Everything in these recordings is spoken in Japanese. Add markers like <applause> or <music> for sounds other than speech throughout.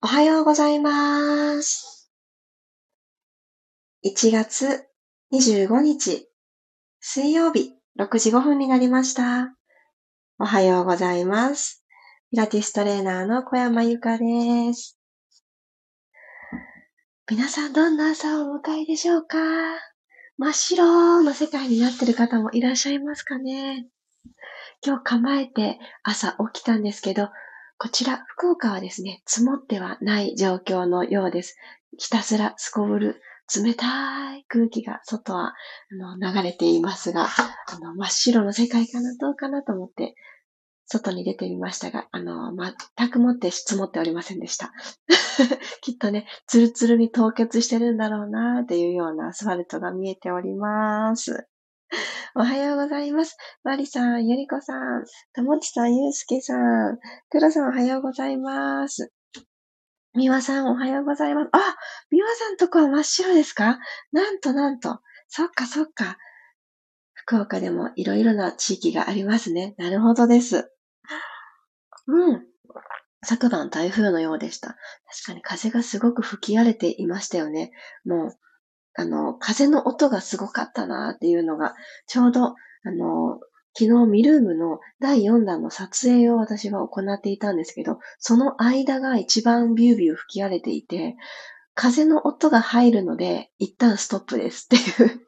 おはようございます。1月25日、水曜日、6時5分になりました。おはようございます。ピラティストレーナーの小山由かです。皆さんどんな朝をお迎えでしょうか？真っ白の世界になってる方もいらっしゃいますかね？今日構えて朝起きたんですけど、こちら、福岡はですね、積もってはない状況のようです。ひたすらすこぶる冷たい空気が外はあの流れていますが、あの真っ白の世界かな、どうかなと思って、外に出てみましたが、あの、全くもって積もっておりませんでした。<laughs> きっとね、ツルツルに凍結してるんだろうなっていうようなアスファルトが見えております。<laughs> おはようございます。マリさん、ゆりこさん、ともちさん、ゆうすけさん、くろさんおはようございます。みわさんおはようございます。あ、みわさんとこは真っ白ですか？なんとなんと。そっかそっか。福岡でもいろいろな地域がありますね。なるほどです。うん。昨晩台風のようでした。確かに風がすごく吹き荒れていましたよね。もうあの、風の音がすごかったなっていうのが、ちょうど、あの、昨日ミルームの第4弾の撮影を私は行っていたんですけど、その間が一番ビュービュー吹き荒れていて、風の音が入るので、一旦ストップですっていう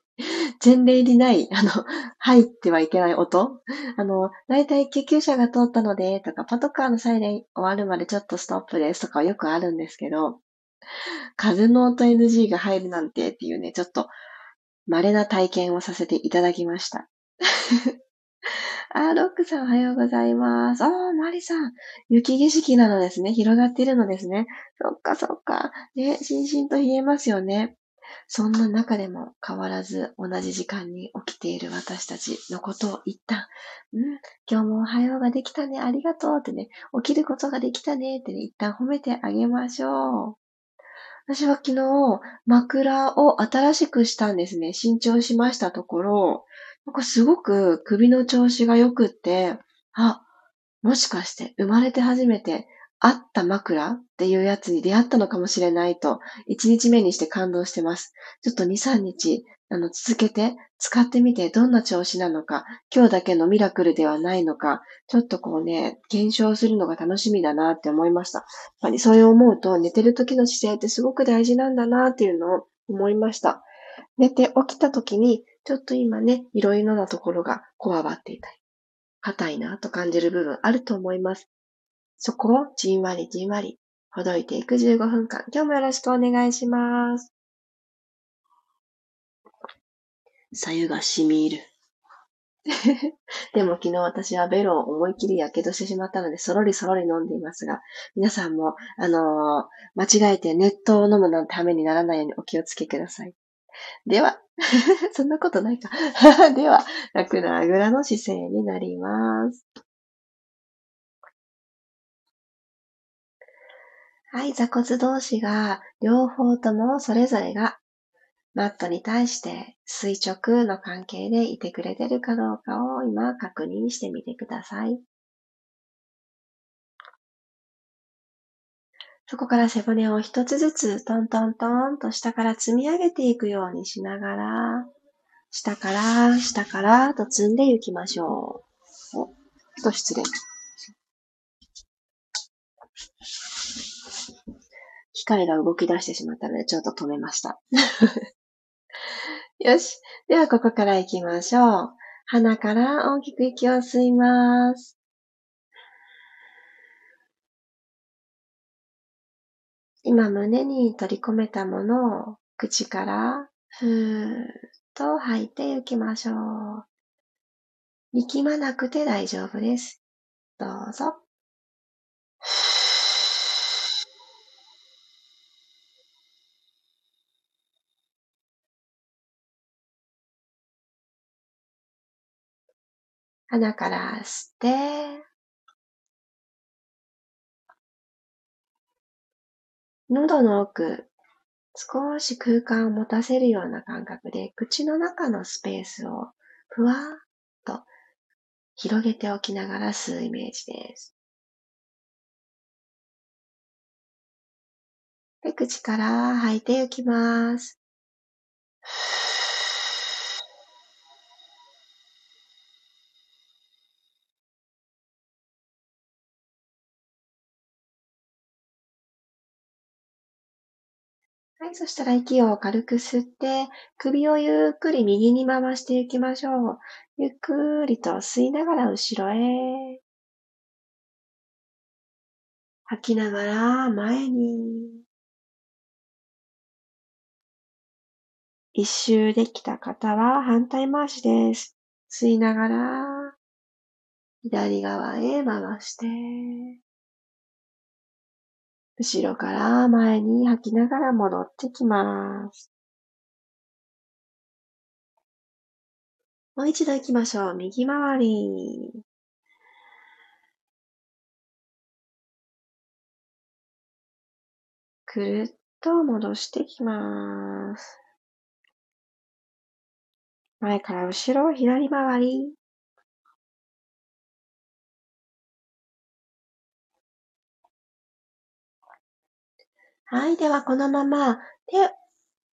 前例にない、あの、入ってはいけない音。あの、だいたい救急車が通ったので、とか、パトカーのサイレン終わるまでちょっとストップですとかはよくあるんですけど、<laughs> 風の音 NG が入るなんてっていうね、ちょっと稀な体験をさせていただきました。<laughs> あ、ロックさんおはようございます。あー、マリさん。雪景色なのですね。広がっているのですね。そっかそっか。ね、しんしんと冷えますよね。そんな中でも変わらず同じ時間に起きている私たちのことを一旦、うん、今日もおはようができたね、ありがとうってね、起きることができたねってね、一旦褒めてあげましょう。私は昨日、枕を新しくしたんですね。新調しましたところ、なんかすごく首の調子が良くって、あ、もしかして生まれて初めてあった枕っていうやつに出会ったのかもしれないと、1日目にして感動してます。ちょっと2、3日あの、続けて使ってみてどんな調子なのか、今日だけのミラクルではないのか、ちょっとこうね、検証するのが楽しみだなって思いました。やっぱりそれを思うと、寝てる時の姿勢ってすごく大事なんだなっていうのを思いました。寝て起きた時に、ちょっと今ね、いろいろなところがこわばっていたり、硬いなと感じる部分あると思います。そこをじんわりじんわりほどいていく15分間。今日もよろしくお願いします。左右が染み入る。<laughs> でも昨日私はベロを思いっきり火傷してしまったので、そろりそろり飲んでいますが、皆さんも、あのー、間違えて熱湯を飲むなんてためにならないようにお気をつけください。では、<laughs> そんなことないか。<laughs> では、楽なあぐらの姿勢になります。はい、座骨同士が両方ともそれぞれがマットに対して垂直の関係でいてくれてるかどうかを今確認してみてください。そこから背骨を一つずつトントントンと下から積み上げていくようにしながら、下から、下からと積んでいきましょう。お、ちょっと失礼。機械が動き出してしまったので、ちょっと止めました。よし。では、ここから行きましょう。鼻から大きく息を吸います。今胸に取り込めたものを口からふーっと吐いていきましょう。力まなくて大丈夫です。どうぞ。鼻から吸って、喉の奥、少し空間を持たせるような感覚で、口の中のスペースをふわっと広げておきながら吸うイメージです。で、口から吐いていきます。い、そしたら息を軽く吸って、首をゆっくり右に回していきましょう。ゆっくりと吸いながら後ろへ。吐きながら前に。一周できた方は反対回しです。吸いながら左側へ回して。後ろから前に吐きながら戻ってきます。もう一度行きましょう。右回り。くるっと戻してきます。前から後ろ、左回り。はい。では、このまま、手、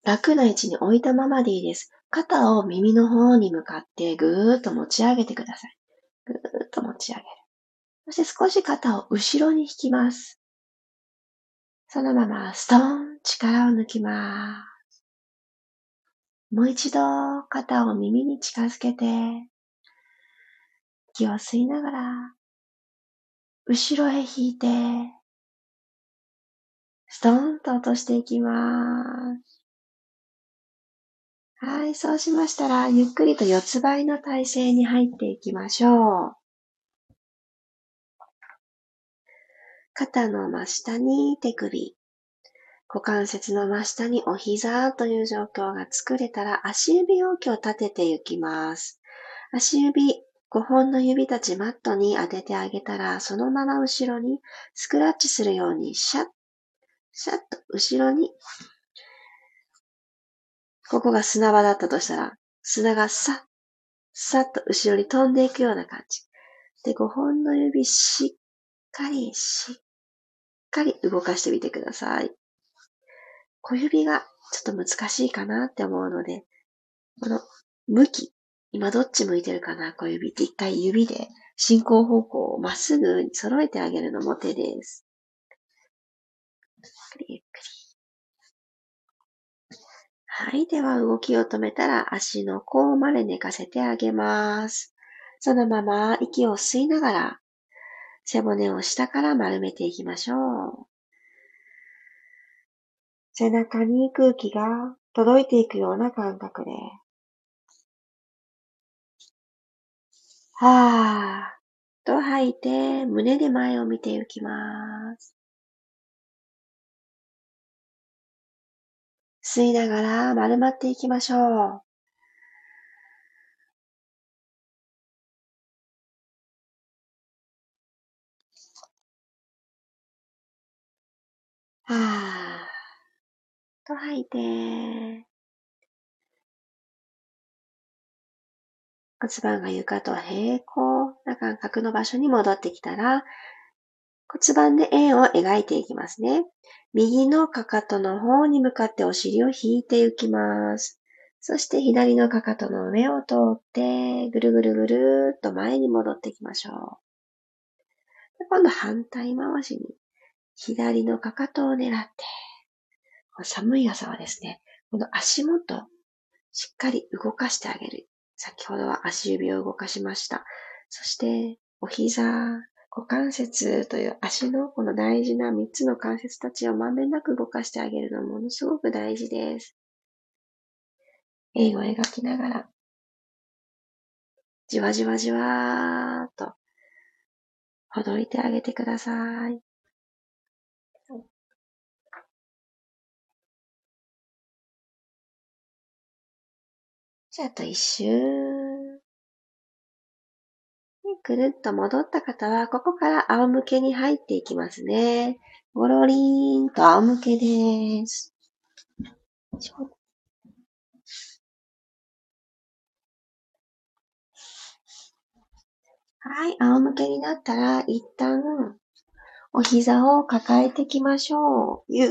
楽な位置に置いたままでいいです。肩を耳の方に向かってぐーっと持ち上げてください。ぐーっと持ち上げる。そして少し肩を後ろに引きます。そのままストーン力を抜きます。もう一度肩を耳に近づけて、息を吸いながら、後ろへ引いて、ストーンと落としていきます。はい、そうしましたら、ゆっくりと四つ倍の体勢に入っていきましょう。肩の真下に手首、股関節の真下にお膝という状況が作れたら、足指を今日立てていきます。足指、5本の指たちマットに当ててあげたら、そのまま後ろにスクラッチするようにシャッシャッと後ろに、ここが砂場だったとしたら、砂がさっ、さっと後ろに飛んでいくような感じ。で、5本の指しっかり、しっかり動かしてみてください。小指がちょっと難しいかなって思うので、この向き、今どっち向いてるかな小指って一回指で進行方向をまっすぐに揃えてあげるのも手です。くりゆっくり。はい。では、動きを止めたら、足の甲まで寝かせてあげます。そのまま息を吸いながら、背骨を下から丸めていきましょう。背中に空気が届いていくような感覚で。はーと吐いて、胸で前を見ていきます。吸いながら丸まっていきましょう。はーと吐いて、骨盤が床と平行な感覚の場所に戻ってきたら、骨盤で円を描いていきますね。右のかかとの方に向かってお尻を引いていきます。そして左のかかとの上を通って、ぐるぐるぐるっと前に戻っていきましょう。今度反対回しに、左のかかとを狙って、寒い朝はですね、この足元、しっかり動かしてあげる。先ほどは足指を動かしました。そして、お膝、股関節という足のこの大事な3つの関節たちをまんべんなく動かしてあげるのものすごく大事です。円を描きながら、じわじわじわーっと、ほどいてあげてください。じゃあ、あと一周。くるっと戻った方は、ここから仰向けに入っていきますね。ゴロリーンと仰向けです。はい、仰向けになったら、一旦、お膝を抱えてきましょう。ゆっ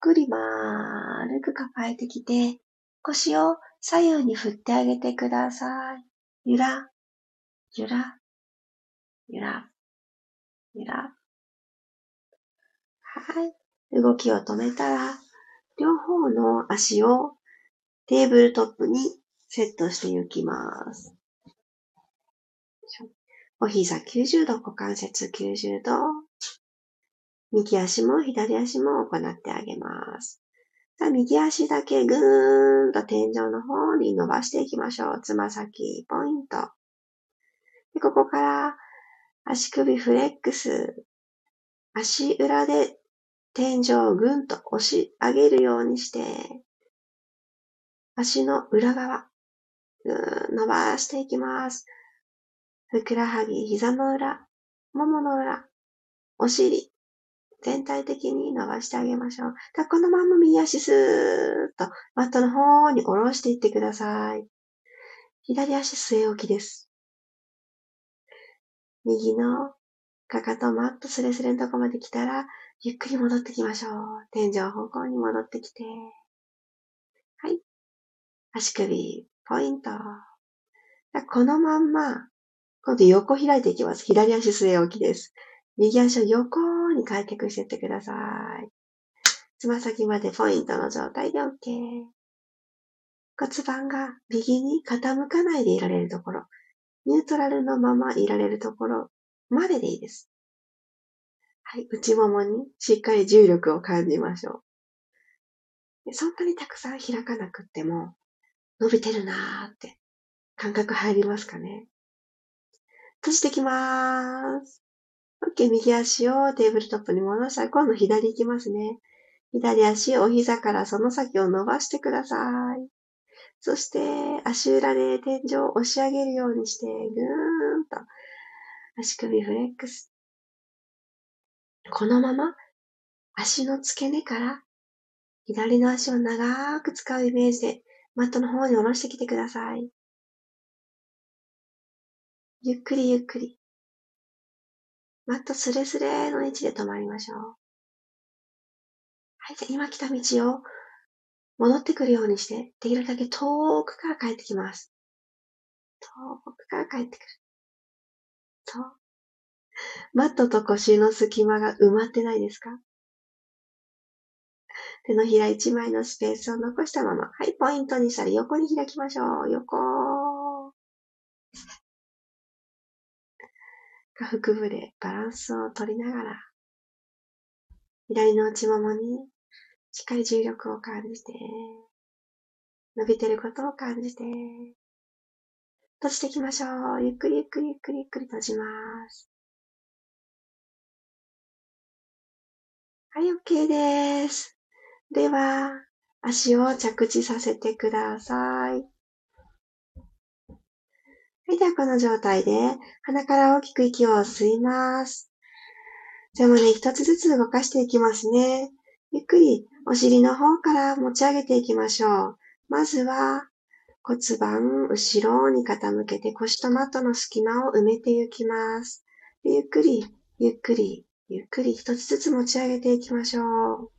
くり丸く抱えてきて、腰を左右に振ってあげてください。ゆら、ゆら、ゆら、ゆら。はい。動きを止めたら、両方の足をテーブルトップにセットしていきます。お膝90度、股関節90度。右足も左足も行ってあげます。さあ、右足だけぐーんと天井の方に伸ばしていきましょう。つま先、ポイント。でここから足首フレックス。足裏で天井をぐんと押し上げるようにして、足の裏側、伸ばしていきます。ふくらはぎ、膝の裏、ももの裏、お尻、全体的に伸ばしてあげましょう。このまま右足スーッとマットの方に下ろしていってください。左足据え置きです。右のかかとマットスレスレのとこまで来たら、ゆっくり戻ってきましょう。天井方向に戻ってきて。はい。足首、ポイント。このまんま、今度横開いていきます。左足据え置きです。右足を横に開脚していってください。つま先までポイントの状態で OK。骨盤が右に傾かないでいられるところ、ニュートラルのままいられるところまででいいです。はい、内ももにしっかり重力を感じましょう。そんなにたくさん開かなくっても、伸びてるなーって感覚入りますかね。閉じてきまーす。OK、右足をテーブルトップに戻したら、今度左行きますね。左足、お膝からその先を伸ばしてください。そして、足裏で天井を押し上げるようにして、ぐーんと、足首フレックス。このまま、足の付け根から、左の足を長く使うイメージで、マットの方に下ろしてきてください。ゆっくりゆっくり。マットスレスレの位置で止まりましょう。はい、じゃあ今来た道を戻ってくるようにして、できるだけ遠くから帰ってきます。遠くから帰ってくる。そう。マットと腰の隙間が埋まってないですか？手のひら一枚のスペースを残したまま。はい、ポイントにしたら横に開きましょう。横。下腹部でバランスを取りながら、左の内ももにしっかり重力を感じて、伸びてることを感じて、閉じていきましょう。ゆっくりゆっくりゆっくりゆっくり閉じます。はい、OK です。では、足を着地させてください。はい、ではこの状態で鼻から大きく息を吸います。じゃあもうね、一つずつ動かしていきますね。ゆっくりお尻の方から持ち上げていきましょう。まずは骨盤後ろに傾けて腰とマットの隙間を埋めていきます。ゆっくり、ゆっくり、ゆっくり一つずつ持ち上げていきましょう。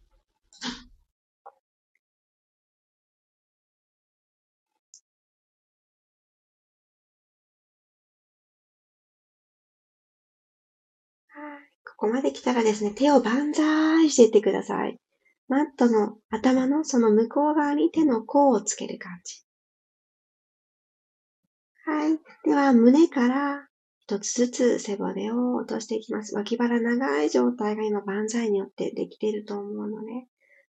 ここまで来たらですね、手を万歳していってください。マットの頭のその向こう側に手の甲をつける感じ。はい。では、胸から一つずつ背骨を落としていきます。脇腹長い状態が今万歳によってできていると思うので、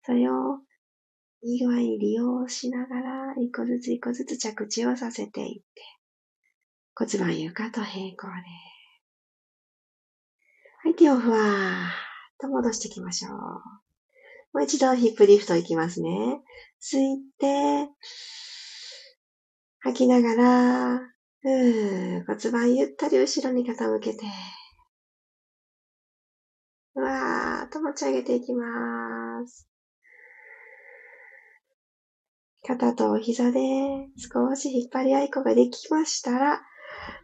それをいい具合に利用しながら、一個ずつ一個ずつ着地をさせていって、骨盤床と平行で。はい、手をふわーっと戻していきましょう。もう一度ヒップリフトいきますね。吸いて、吐きながら、う骨盤ゆったり後ろに傾けて、わーっと持ち上げていきます。肩と膝で少し引っ張り合いこができましたら、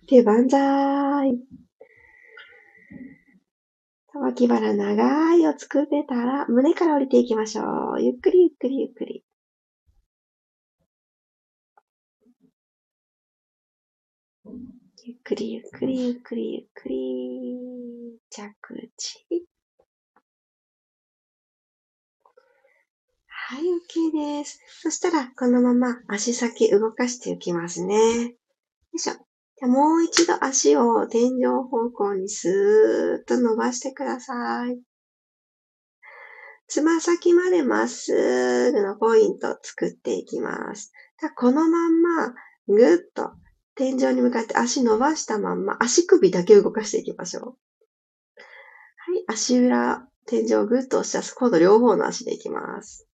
手万歳。脇腹長いを作れたら、胸から降りていきましょう。ゆっくりゆっくりゆっくり。ゆっくりゆっくりゆっくりゆっくり。着地。はい、OK です。そしたら、このまま足先動かしていきますね。よいしょ。じゃもう一度足を天井方向にスーッと伸ばしてください。つま先までまっすぐのポイントを作っていきます。このまんま、ぐっと天井に向かって足伸ばしたまんま、足首だけ動かしていきましょう。はい、足裏、天井をぐっと押し出す。今度両方の足でいきます。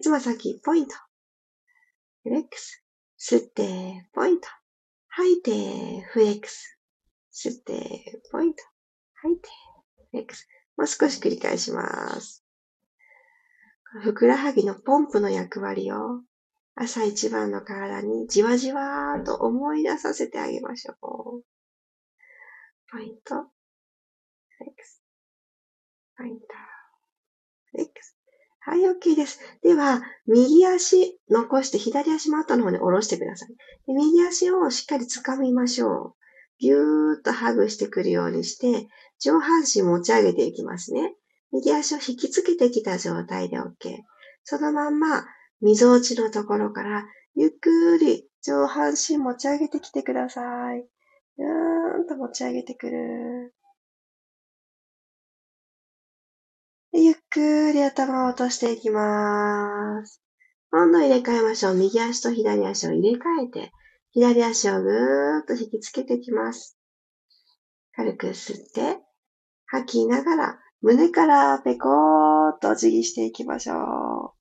つま先、ポイント。フレックス。吸って、ポイント。吐いて、フレックス。吸って、ポイント。吐いて、フレックス。もう少し繰り返します。ふくらはぎのポンプの役割を朝一番の体にじわじわーと思い出させてあげましょう。ポイント、フレックス。ポイント、フレックス。はい、OK です。では、右足残して左足マットの方に下ろしてください。で右足をしっかり掴みましょう。ぎゅーっとハグしてくるようにして、上半身持ち上げていきますね。右足を引きつけてきた状態で OK。そのまんま、溝落ちのところから、ゆっくり上半身持ち上げてきてください。ぐーんと持ち上げてくる。ゆっくり頭を落としていきます。今度入れ替えましょう。右足と左足を入れ替えて、左足をぐーっと引きつけていきます。軽く吸って、吐きながら、胸からペコーっとお辞儀していきましょう。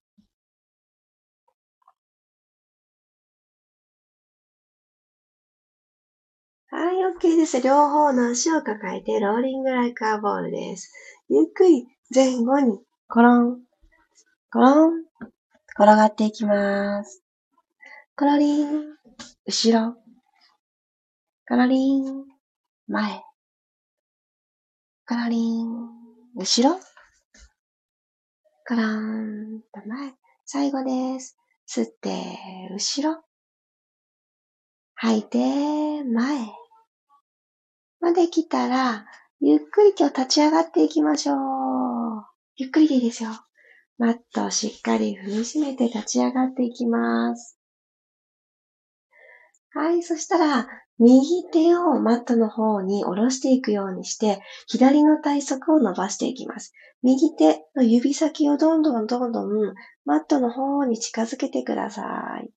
はい、OK です。両方の足を抱えて、ローリングライカーボールです。ゆっくり前後に、コロン、コロン、転がっていきます。コロリン、後ろ、コロリン、前、コロリン、後ろ、コロンと前、最後です。吸って、後ろ、吐いて、前。まで来たら、ゆっくり今日立ち上がっていきましょう。ゆっくりでいいですよ。マットをしっかり踏みしめて立ち上がっていきます。はい、そしたら、右手をマットの方に下ろしていくようにして、左の体側を伸ばしていきます。右手の指先をどんどんどんどんマットの方に近づけてください。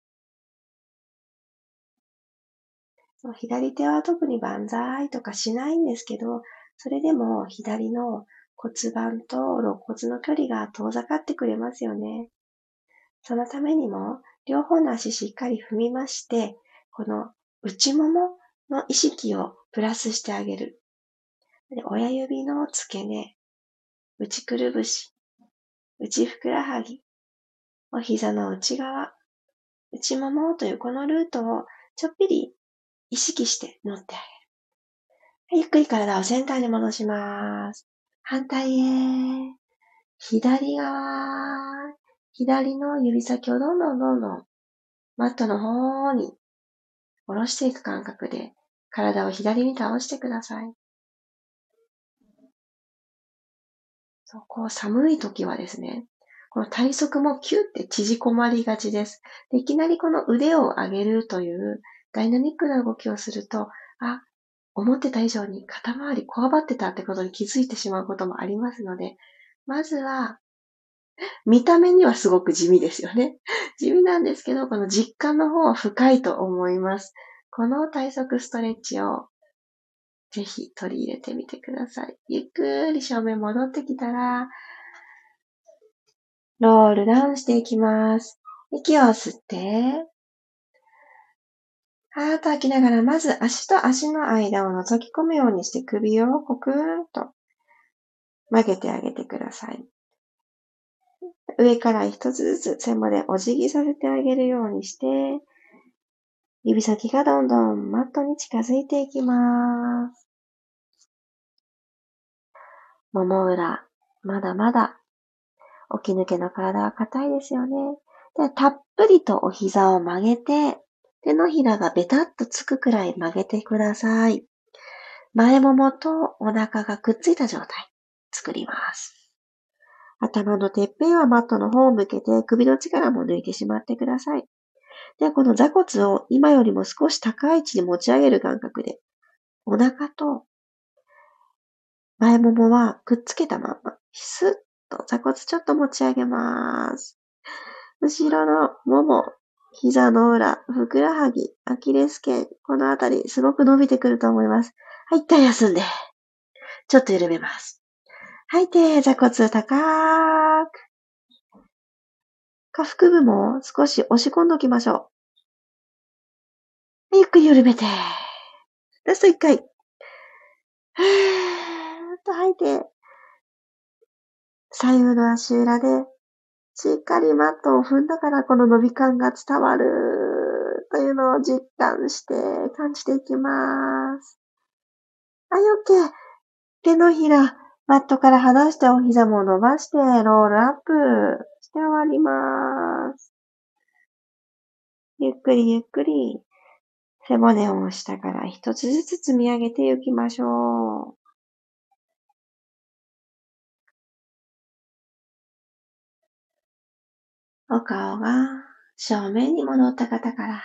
左手は特に万歳とかしないんですけど、それでも左の骨盤と肋骨の距離が遠ざかってくれますよね。そのためにも、両方の足しっかり踏みまして、この内ももの意識をプラスしてあげる。で親指の付け根、内くるぶし、内ふくらはぎ、お膝の内側、内ももというこのルートをちょっぴり意識して乗ってあげる。ゆっくり体をセンターに戻します。反対へ。左側。左の指先をどんどんどんどんマットの方に下ろしていく感覚で体を左に倒してください。そうこう寒い時はですね、この体側もキュッて縮こまりがちです。でいきなりこの腕を上げるというダイナミックな動きをすると、あ、思ってた以上に肩周りこわばってたってことに気づいてしまうこともありますので、まずは、見た目にはすごく地味ですよね。<laughs> 地味なんですけど、この実感の方は深いと思います。この体側ストレッチをぜひ取り入れてみてください。ゆっくり正面戻ってきたら、ロールダウンしていきます。息を吸って、はーっと吐きながら、まず足と足の間を覗き込むようにして首をコクーンと曲げてあげてください。上から一つずつ背までお辞儀させてあげるようにして、指先がどんどんマットに近づいていきます。もも裏、まだまだ、起き抜けの体は硬いですよね。でたっぷりとお膝を曲げて、手のひらがベタッとつくくらい曲げてください。前ももとお腹がくっついた状態、作ります。頭のてっぺんはマットの方を向けて首の力も抜いてしまってください。では、この座骨を今よりも少し高い位置に持ち上げる感覚で、お腹と前ももはくっつけたまま、スッと座骨ちょっと持ち上げます。後ろのもも、膝の裏、ふくらはぎ、アキレス腱、このあたりすごく伸びてくると思います。はい、一旦休んで、ちょっと緩めます。吐いて、座骨高く。下腹部も少し押し込んでおきましょう。ゆっくり緩めて。ラスト一回。ふーっと吐いて、左右の足裏で、しっかりマットを踏んだからこの伸び感が伝わるというのを実感して感じていきます。はい、OK。手のひら、マットから離してお膝も伸ばしてロールアップして終わります。ゆっくりゆっくり背骨を下から一つずつ積み上げていきましょう。お顔が正面に戻った方から、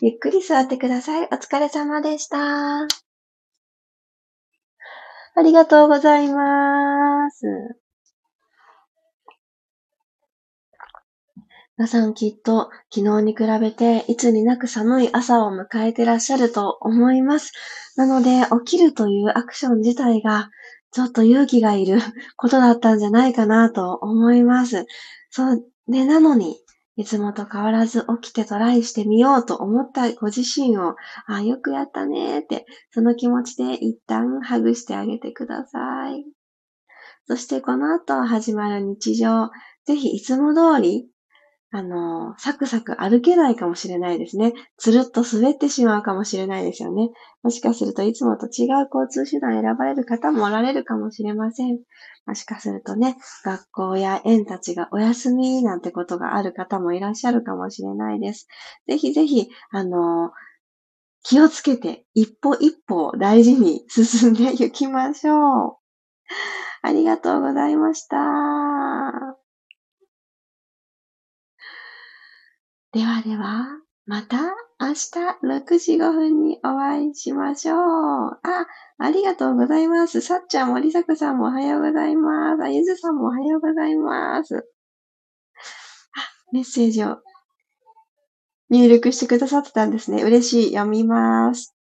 ゆっくり座ってください。お疲れ様でした。ありがとうございます。皆さんきっと昨日に比べていつになく寒い朝を迎えてらっしゃると思います。なので起きるというアクション自体がちょっと勇気がいる <laughs> ことだったんじゃないかなと思います。そう、で、なのに、いつもと変わらず起きてトライしてみようと思ったご自身を、あ、よくやったねって、その気持ちで一旦ハグしてあげてください。そしてこの後始まる日常、ぜひいつも通りあの、サクサク歩けないかもしれないですね。つるっと滑ってしまうかもしれないですよね。もしかするといつもと違う交通手段選ばれる方もおられるかもしれません。もしかするとね、学校や園たちがお休みなんてことがある方もいらっしゃるかもしれないです。ぜひぜひ、あの、気をつけて一歩一歩大事に進んでいきましょう。ありがとうございました。ではでは、また明日6時5分にお会いしましょう。あ、ありがとうございます。さっちゃん、森作さんもおはようございます。あゆずさんもおはようございます。あ、メッセージを入力してくださってたんですね。嬉しい。読みます。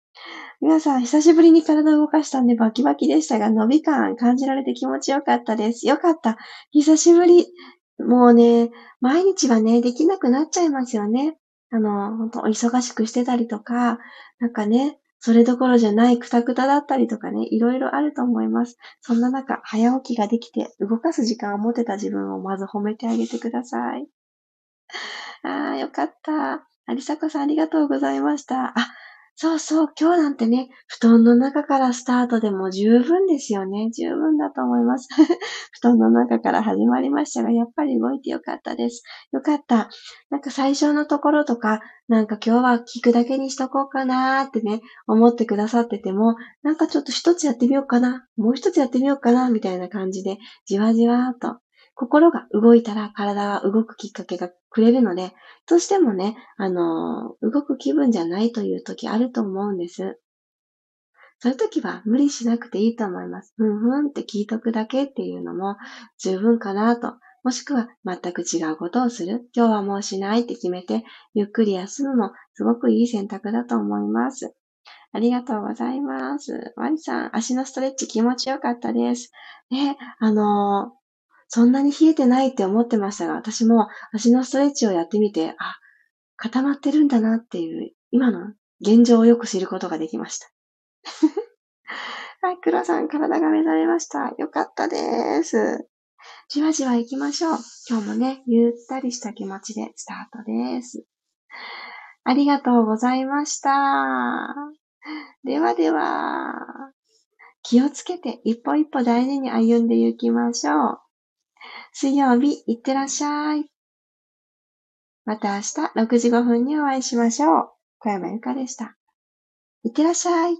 皆さん、久しぶりに体を動かしたんでバキバキでしたが、伸び感感じられて気持ちよかったです。よかった。久しぶり。もうね、毎日はね、できなくなっちゃいますよね。あの、本当お忙しくしてたりとか、なんかね、それどころじゃないくたくただったりとかね、いろいろあると思います。そんな中、早起きができて動かす時間を持てた自分をまず褒めてあげてください。ああ、よかった。ありさこさんありがとうございました。あ、そうそう、今日なんてね、布団の中からスタートでも十分ですよね。十分だと思います。<laughs> 布団の中から始まりましたが、やっぱり動いてよかったです。よかった。なんか最初のところとか、なんか今日は聞くだけにしとこうかなーってね、思ってくださってても、なんかちょっと一つやってみようかな、もう一つやってみようかな、みたいな感じで、じわじわーと心が動いたら体が動くきっかけがくれるので、どうしてもね、あの、動く気分じゃないという時あると思うんです。そういう時は無理しなくていいと思います。ふんふんって聞いとくだけっていうのも十分かなと。もしくは全く違うことをする。今日はもうしないって決めて、ゆっくり休むもすごくいい選択だと思います。ありがとうございます。ワニさん、足のストレッチ気持ちよかったです。ね、あのそんなに冷えてないって思ってましたが、私も足のストレッチをやってみて、あ、固まってるんだなっていう、今の現状をよく知ることができました。<laughs> はい、黒さん、体が目覚めました。よかったです。じわじわ行きましょう。今日もね、ゆったりした気持ちでスタートです。ありがとうございました。ではでは。気をつけて一歩一歩大事に歩んでいきましょう。水曜日、いってらっしゃい。また明日6時5分にお会いしましょう。小山由かでした。いってらっしゃい。